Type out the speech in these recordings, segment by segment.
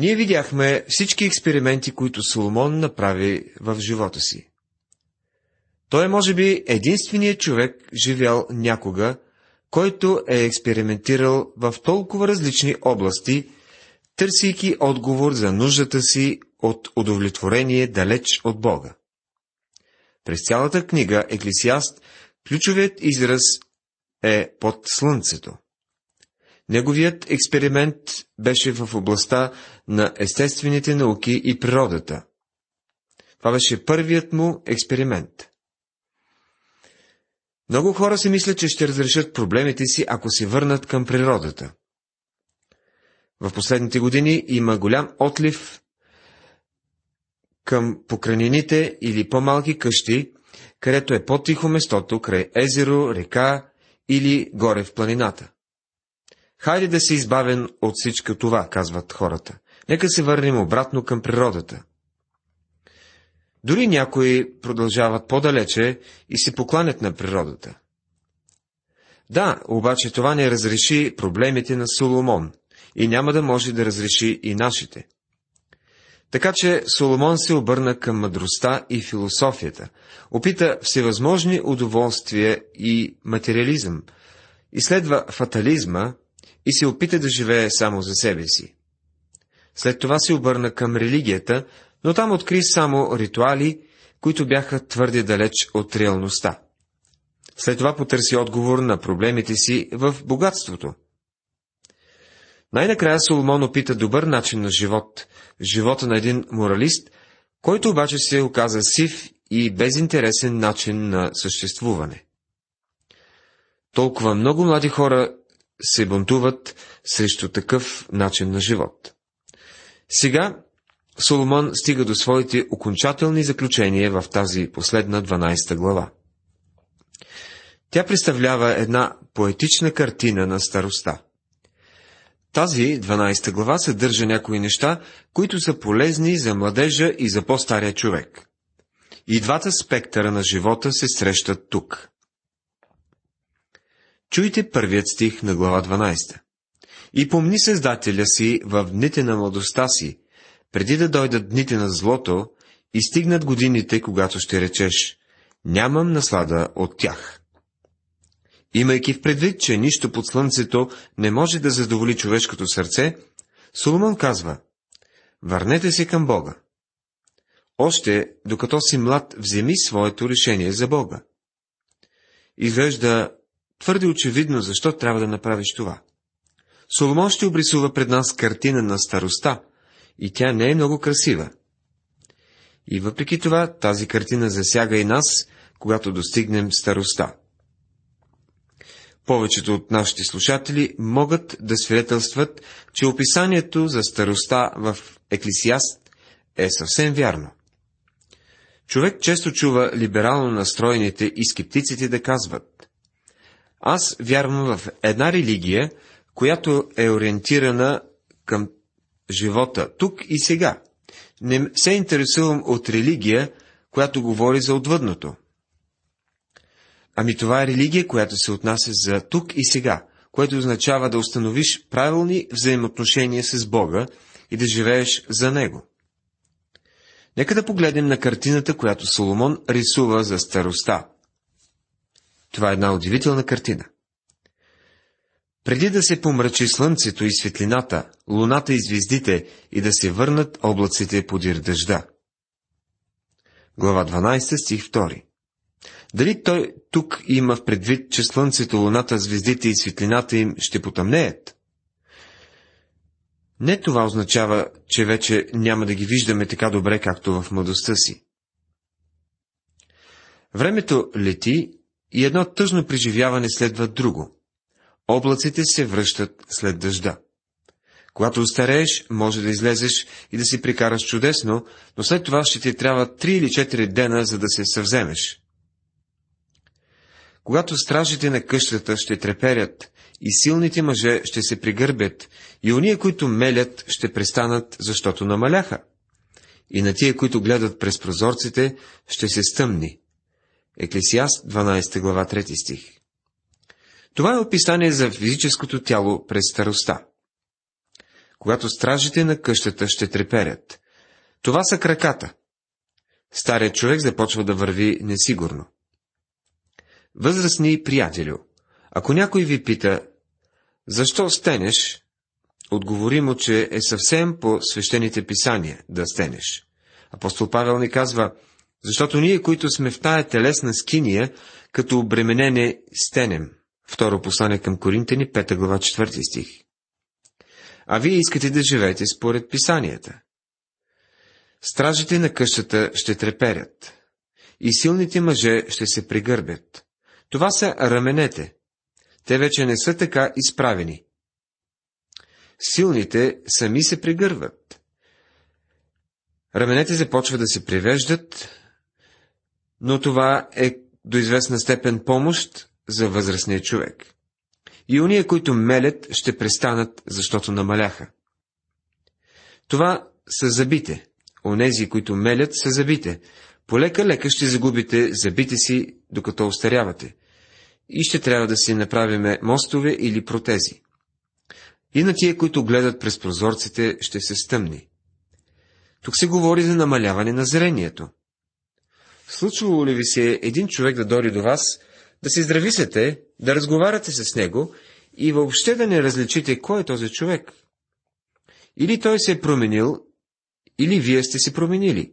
Ние видяхме всички експерименти, които Соломон направи в живота си. Той е, може би, единственият човек, живял някога, който е експериментирал в толкова различни области, търсейки отговор за нуждата си от удовлетворение далеч от Бога. През цялата книга Еклесиаст ключовият израз е под слънцето. Неговият експеримент беше в областта на естествените науки и природата. Това беше първият му експеримент. Много хора си мислят, че ще разрешат проблемите си, ако се върнат към природата. В последните години има голям отлив към покранините или по-малки къщи, където е по-тихо местото, край езеро, река или горе в планината. Хайде да се избавен от всичко това, казват хората. Нека се върнем обратно към природата. Дори някои продължават по-далече и се покланят на природата. Да, обаче това не разреши проблемите на Соломон и няма да може да разреши и нашите. Така че Соломон се обърна към мъдростта и философията, опита всевъзможни удоволствия и материализъм, изследва фатализма и се опита да живее само за себе си. След това се обърна към религията, но там откри само ритуали, които бяха твърде далеч от реалността. След това потърси отговор на проблемите си в богатството. Най-накрая Соломон опита добър начин на живот, живота на един моралист, който обаче се оказа сив и безинтересен начин на съществуване. Толкова много млади хора се бунтуват срещу такъв начин на живот. Сега Соломон стига до своите окончателни заключения в тази последна 12 глава. Тя представлява една поетична картина на староста. Тази 12 глава съдържа някои неща, които са полезни за младежа и за по-стария човек. И двата спектъра на живота се срещат тук. Чуйте първият стих на глава 12. И помни Създателя си в дните на младостта си, преди да дойдат дните на злото и стигнат годините, когато ще речеш, нямам наслада от тях. Имайки в предвид, че нищо под слънцето не може да задоволи човешкото сърце, Соломон казва, върнете се към Бога. Още, докато си млад, вземи своето решение за Бога. Изглежда твърде очевидно, защо трябва да направиш това. Соломон ще обрисува пред нас картина на староста, и тя не е много красива. И въпреки това, тази картина засяга и нас, когато достигнем староста. Повечето от нашите слушатели могат да свидетелстват, че описанието за староста в Еклисиаст е съвсем вярно. Човек често чува либерално настроените и скептиците да казват Аз вярвам в една религия, която е ориентирана към живота тук и сега. Не се интересувам от религия, която говори за отвъдното. Ами това е религия, която се отнася за тук и сега, което означава да установиш правилни взаимоотношения с Бога и да живееш за Него. Нека да погледнем на картината, която Соломон рисува за староста. Това е една удивителна картина. Преди да се помрачи слънцето и светлината, луната и звездите и да се върнат облаците подир дъжда. Глава 12, стих 2 Дали той тук има в предвид, че слънцето, луната, звездите и светлината им ще потъмнеят? Не това означава, че вече няма да ги виждаме така добре, както в младостта си. Времето лети и едно тъжно преживяване следва друго. Облаците се връщат след дъжда. Когато остарееш, може да излезеш и да си прикараш чудесно, но след това ще ти трябва три или четири дена, за да се съвземеш. Когато стражите на къщата ще треперят и силните мъже ще се пригърбят, и уния, които мелят, ще престанат, защото намаляха. И на тия, които гледат през прозорците, ще се стъмни. Еклесиаст 12 глава 3 стих това е описание за физическото тяло през староста. когато стражите на къщата ще треперят. Това са краката. Старият човек започва да върви несигурно. Възрастни приятелю, ако някой ви пита, защо стенеш, отговори му, че е съвсем по свещените писания да стенеш. Апостол Павел ни казва, защото ние, които сме в тая телесна скиния, като обременене стенем. Второ послание към Коринтени, 5 глава, 4 стих. А вие искате да живеете според писанията. Стражите на къщата ще треперят и силните мъже ще се пригърбят. Това са раменете. Те вече не са така изправени. Силните сами се пригърват. Раменете започват да се привеждат, но това е до известна степен помощ за възрастния човек. И уния, които мелят, ще престанат, защото намаляха. Това са забите. Онези, които мелят, са забите. Полека-лека ще загубите забите си, докато остарявате. И ще трябва да си направиме мостове или протези. И на тия, които гледат през прозорците, ще се стъмни. Тук се говори за намаляване на зрението. Случвало ли ви се един човек да дори до вас, да се здрависете, да разговаряте с него и въобще да не различите кой е този човек? Или той се е променил, или вие сте се променили.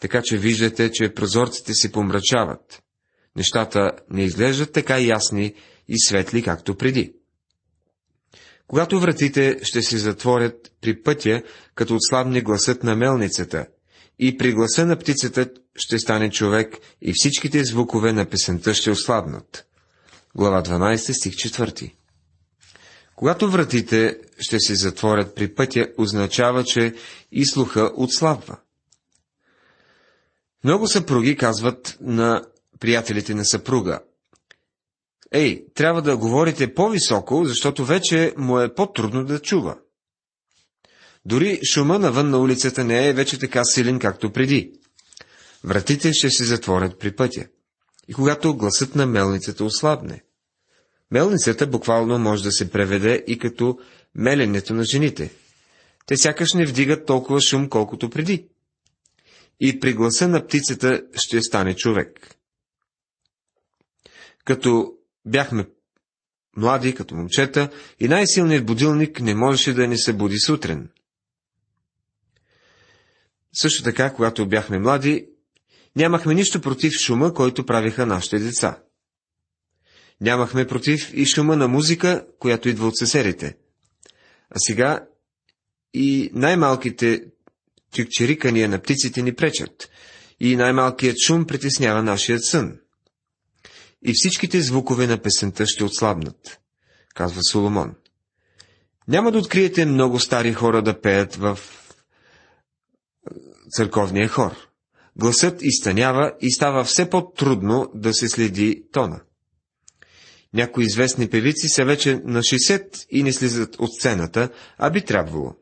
Така че виждате, че прозорците се помрачават. Нещата не изглеждат така ясни и светли, както преди. Когато вратите ще се затворят при пътя, като отслабне гласът на мелницата, и при гласа на птицата ще стане човек и всичките звукове на песента ще ослабнат. Глава 12, стих 4 Когато вратите ще се затворят при пътя, означава, че и слуха отслабва. Много съпруги казват на приятелите на съпруга. Ей, трябва да говорите по-високо, защото вече му е по-трудно да чува. Дори шума навън на улицата не е вече така силен, както преди. Вратите ще се затворят при пътя. И когато гласът на мелницата ослабне. Мелницата буквално може да се преведе и като меленето на жените. Те сякаш не вдигат толкова шум, колкото преди. И при гласа на птицата ще стане човек. Като бяхме млади, като момчета, и най-силният будилник не можеше да ни се буди сутрин. Също така, когато бяхме млади, нямахме нищо против шума, който правиха нашите деца. Нямахме против и шума на музика, която идва от съседите. А сега и най-малките тюкчерикания на птиците ни пречат, и най-малкият шум притеснява нашият сън. И всичките звукове на песента ще отслабнат, казва Соломон. Няма да откриете много стари хора да пеят в църковния хор. Гласът изтънява и става все по-трудно да се следи тона. Някои известни певици са вече на 60 и не слизат от сцената, а би трябвало.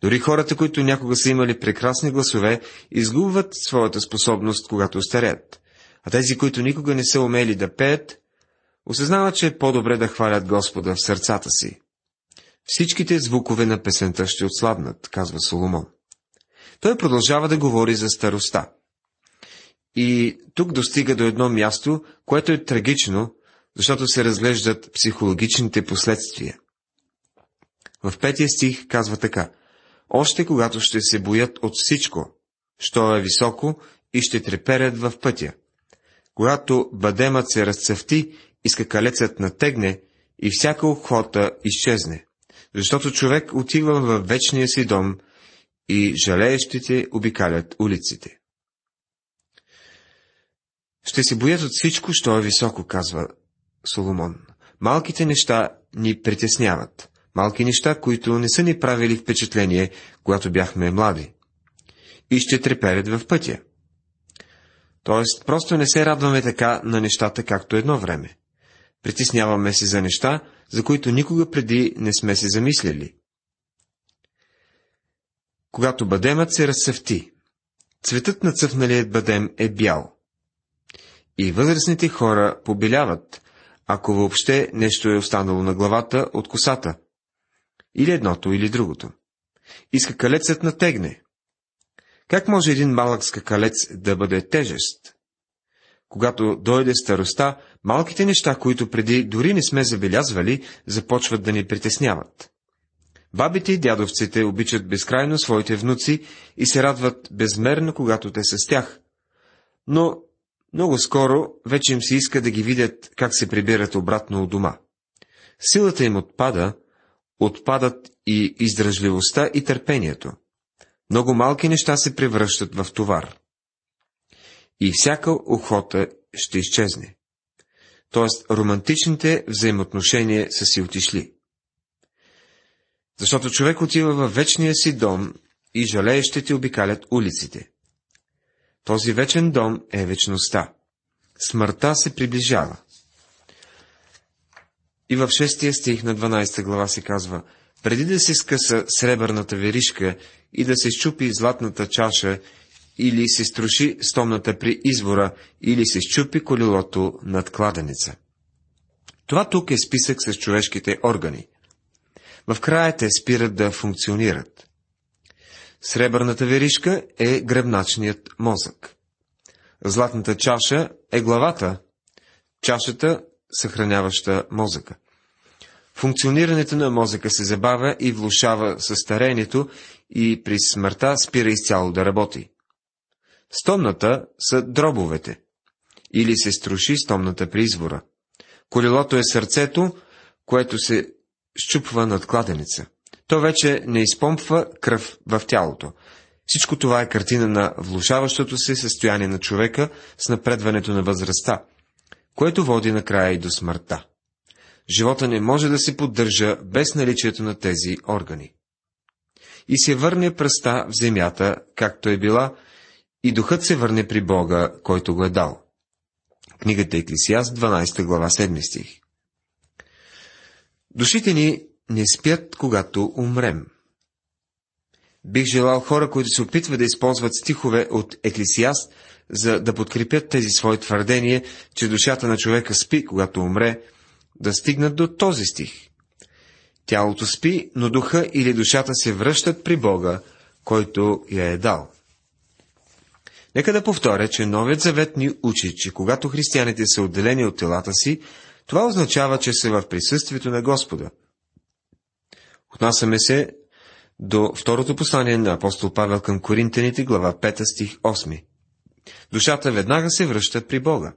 Дори хората, които някога са имали прекрасни гласове, изгубват своята способност, когато остарят. А тези, които никога не са умели да пеят, осъзнават, че е по-добре да хвалят Господа в сърцата си. Всичките звукове на песента ще отслабнат, казва Соломон. Той продължава да говори за староста. И тук достига до едно място, което е трагично, защото се разглеждат психологичните последствия. В петия стих казва така. Още когато ще се боят от всичко, що е високо и ще треперят в пътя. Когато бадемът се разцъфти и скакалецът натегне и всяка охота изчезне. Защото човек отива в вечния си дом и жалеещите обикалят улиците. Ще се боят от всичко, що е високо, казва Соломон. Малките неща ни притесняват. Малки неща, които не са ни правили впечатление, когато бяхме млади. И ще треперят в пътя. Тоест, просто не се радваме така на нещата, както едно време. Притесняваме се за неща, за които никога преди не сме се замисляли когато бъдемът се разцъфти. Цветът на цъфналият бъдем е бял. И възрастните хора побеляват, ако въобще нещо е останало на главата от косата. Или едното, или другото. и скакалецът натегне. Как може един малък скакалец да бъде тежест? Когато дойде староста, малките неща, които преди дори не сме забелязвали, започват да ни притесняват. Бабите и дядовците обичат безкрайно своите внуци и се радват безмерно, когато те са с тях. Но много скоро вече им се иска да ги видят как се прибират обратно от дома. Силата им отпада, отпадат и издръжливостта и търпението. Много малки неща се превръщат в товар. И всяка охота ще изчезне. Тоест, романтичните взаимоотношения са си отишли. Защото човек отива във вечния си дом и жалеещите обикалят улиците. Този вечен дом е вечността. Смъртта се приближава. И в шестия стих на 12 глава се казва, преди да се скъса сребърната веришка и да се щупи златната чаша, или се струши стомната при извора, или се щупи колелото над кладенеца. Това тук е списък с човешките органи. В края те спират да функционират. Сребърната веришка е гръбначният мозък. Златната чаша е главата, чашата съхраняваща мозъка. Функционирането на мозъка се забавя и влушава със старението и при смъртта спира изцяло да работи. Стомната са дробовете. Или се струши стомната при извора. Колелото е сърцето, което се щупва над кладеница. То вече не изпомпва кръв в тялото. Всичко това е картина на влушаващото се състояние на човека с напредването на възрастта, което води накрая и до смъртта. Живота не може да се поддържа без наличието на тези органи. И се върне пръста в земята, както е била, и духът се върне при Бога, който го е дал. Книгата Еклисиаст, 12 глава, 7 стих. Душите ни не спят, когато умрем. Бих желал хора, които се опитват да използват стихове от Еклисиаст, за да подкрепят тези свои твърдения, че душата на човека спи, когато умре, да стигнат до този стих. Тялото спи, но духа или душата се връщат при Бога, който я е дал. Нека да повторя, че Новият завет ни учи, че когато християните са отделени от телата си, това означава, че са в присъствието на Господа. Отнасяме се до второто послание на апостол Павел към Коринтените, глава 5 стих 8. Душата веднага се връща при Бога.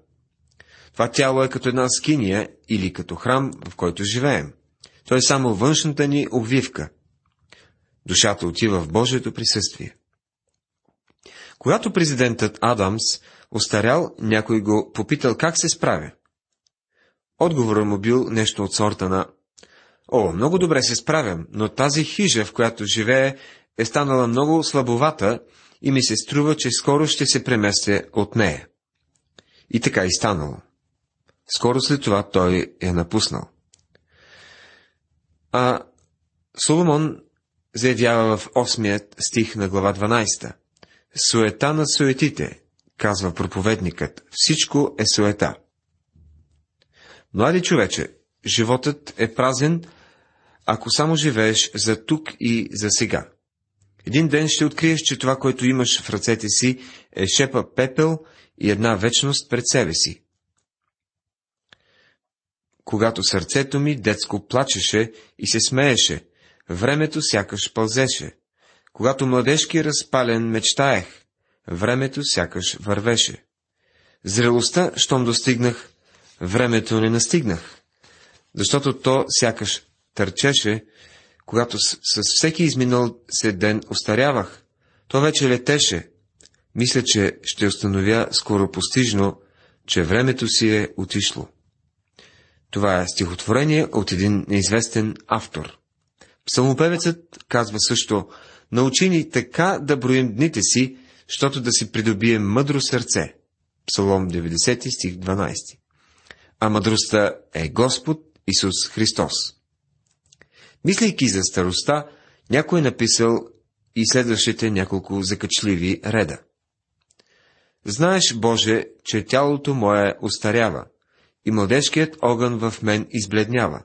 Това тяло е като една скиния или като храм, в който живеем. То е само външната ни обвивка. Душата отива в Божието присъствие. Когато президентът Адамс остарял, някой го попитал как се справя. Отговорът му бил нещо от сорта на О, много добре се справям, но тази хижа, в която живее, е станала много слабовата и ми се струва, че скоро ще се преместя от нея. И така и станало. Скоро след това той е напуснал. А Соломон заявява в 8 стих на глава 12. Суета на суетите, казва проповедникът. Всичко е суета. Млади човече, животът е празен, ако само живееш за тук и за сега. Един ден ще откриеш, че това, което имаш в ръцете си, е шепа пепел и една вечност пред себе си. Когато сърцето ми детско плачеше и се смееше, времето сякаш пълзеше. Когато младежки разпален мечтаех, времето сякаш вървеше. Зрелостта, щом достигнах, времето не настигнах, защото то сякаш търчеше, когато с, с всеки изминал се ден остарявах. То вече летеше. Мисля, че ще установя скоро постижно, че времето си е отишло. Това е стихотворение от един неизвестен автор. Псалмопевецът казва също, научи ни така да броим дните си, защото да си придобием мъдро сърце. Псалом 90 стих 12. А мъдростта е Господ Исус Христос. Мислейки за староста, някой е написал и следващите няколко закачливи реда. Знаеш, Боже, че тялото мое остарява и младежкият огън в мен избледнява.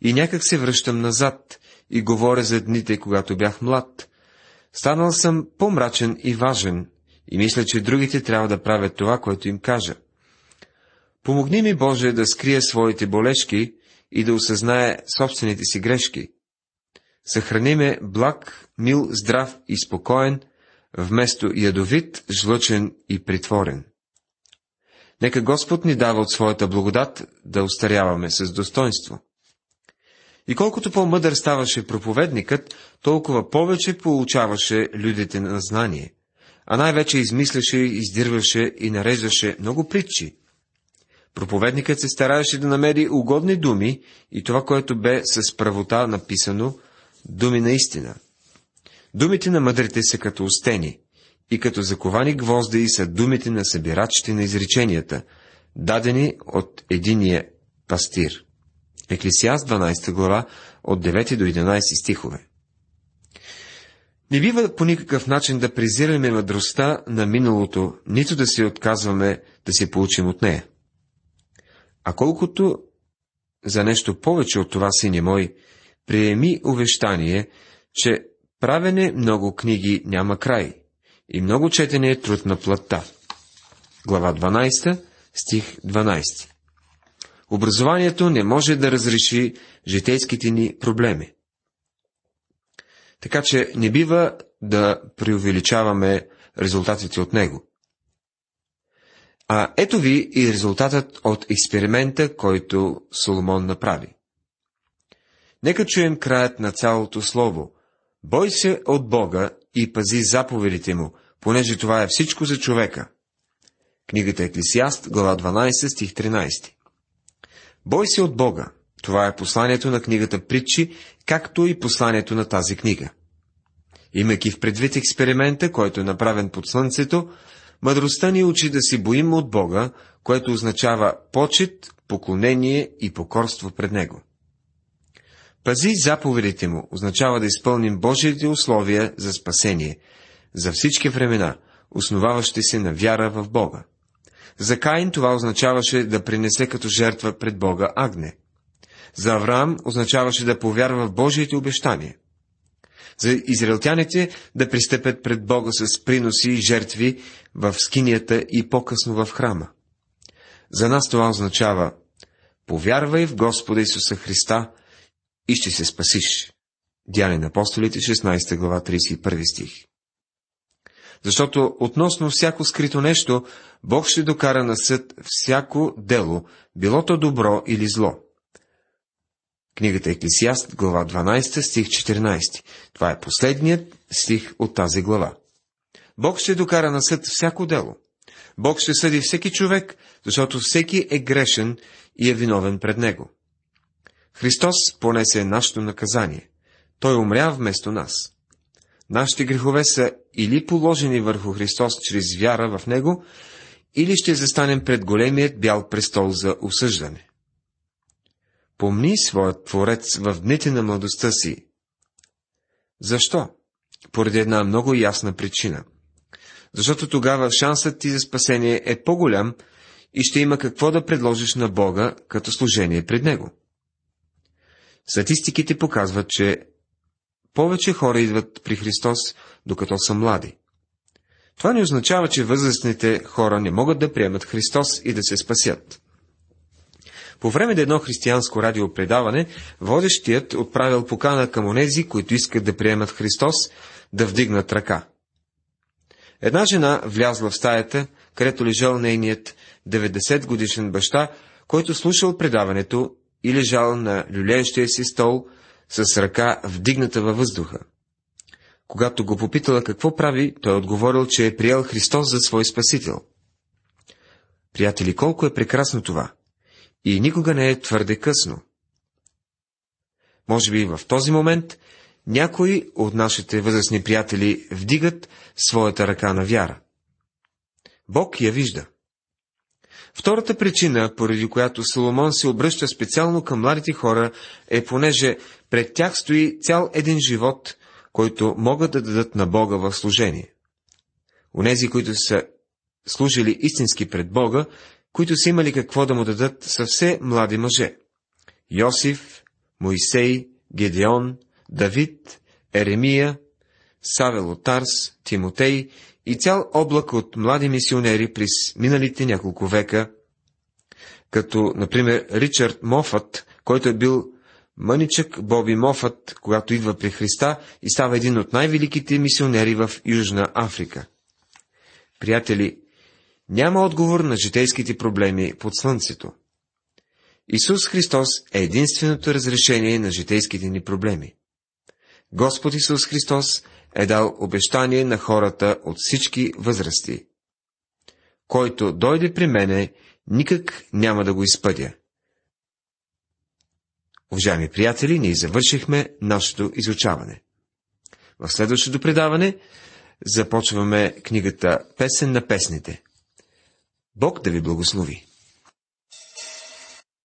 И някак се връщам назад и говоря за дните, когато бях млад. Станал съм по-мрачен и важен, и мисля, че другите трябва да правят това, което им кажа. Помогни ми, Боже, да скрия своите болешки и да осъзнае собствените си грешки. Съхрани ме благ, мил, здрав и спокоен, вместо ядовит, жлъчен и притворен. Нека Господ ни дава от своята благодат да устаряваме с достоинство. И колкото по-мъдър ставаше проповедникът, толкова повече получаваше людите на знание, а най-вече измисляше, издирваше и нареждаше много притчи. Проповедникът се стараеше да намери угодни думи и това, което бе с правота написано, думи на истина. Думите на мъдрите са като устени, и като заковани гвозди са думите на събирачите на изреченията, дадени от единия пастир. Еклесиаст 12 глава от 9 до 11 стихове. Не бива по никакъв начин да презираме мъдростта на миналото, нито да се отказваме да се получим от нея. А колкото за нещо повече от това, сине мой, приеми увещание, че правене много книги няма край и много четене е труд на плътта. Глава 12, стих 12 Образованието не може да разреши житейските ни проблеми. Така че не бива да преувеличаваме резултатите от него. А ето ви и резултатът от експеримента, който Соломон направи. Нека чуем краят на цялото слово. Бой се от Бога и пази заповедите му, понеже това е всичко за човека. Книгата Еклесиаст, глава 12, стих 13. Бой се от Бога. Това е посланието на книгата Притчи, както и посланието на тази книга. Имайки в предвид експеримента, който е направен под слънцето, мъдростта ни учи да си боим от Бога, което означава почет, поклонение и покорство пред Него. Пази заповедите му означава да изпълним Божиите условия за спасение, за всички времена, основаващи се на вяра в Бога. За Каин това означаваше да принесе като жертва пред Бога агне. За Авраам означаваше да повярва в Божиите обещания. За израелтяните да пристъпят пред Бога с приноси и жертви в скинията и по-късно в храма. За нас това означава повярвай в Господа Исуса Христа и ще се спасиш. Дяне на апостолите, 16 глава, 31 стих защото относно всяко скрито нещо, Бог ще докара на съд всяко дело, било то добро или зло. Книгата Еклесиаст, глава 12, стих 14. Това е последният стих от тази глава. Бог ще докара на съд всяко дело. Бог ще съди всеки човек, защото всеки е грешен и е виновен пред Него. Христос понесе нашето наказание. Той умря вместо нас. Нашите грехове са или положени върху Христос чрез вяра в Него, или ще застанем пред големият бял престол за осъждане. Помни своят Творец в дните на младостта си. Защо? Поради една много ясна причина. Защото тогава шансът ти за спасение е по-голям и ще има какво да предложиш на Бога като служение пред Него. Статистиките показват, че повече хора идват при Христос, докато са млади. Това не означава, че възрастните хора не могат да приемат Христос и да се спасят. По време на едно християнско радиопредаване, водещият отправил покана към онези, които искат да приемат Христос, да вдигнат ръка. Една жена влязла в стаята, където лежал нейният 90 годишен баща, който слушал предаването и лежал на люлеещия си стол с ръка вдигната във въздуха. Когато го попитала какво прави, той отговорил, че е приел Христос за свой спасител. Приятели, колко е прекрасно това! И никога не е твърде късно. Може би в този момент някои от нашите възрастни приятели вдигат своята ръка на вяра. Бог я вижда. Втората причина, поради която Соломон се обръща специално към младите хора, е понеже пред тях стои цял един живот, който могат да дадат на Бога в служение. Онези, които са служили истински пред Бога, които са имали какво да му дадат, са все млади мъже. Йосиф, Моисей, Гедеон, Давид, Еремия, Савел от Тарс, Тимотей и цял облак от млади мисионери през миналите няколко века, като, например, Ричард Мофът, който е бил мъничък Боби Мофът, когато идва при Христа и става един от най-великите мисионери в Южна Африка. Приятели, няма отговор на житейските проблеми под слънцето. Исус Христос е единственото разрешение на житейските ни проблеми. Господ Исус Христос е дал обещание на хората от всички възрасти. Който дойде при мене, никак няма да го изпъдя. Уважаеми приятели, ние завършихме нашето изучаване. В следващото предаване започваме книгата Песен на песните. Бог да ви благослови!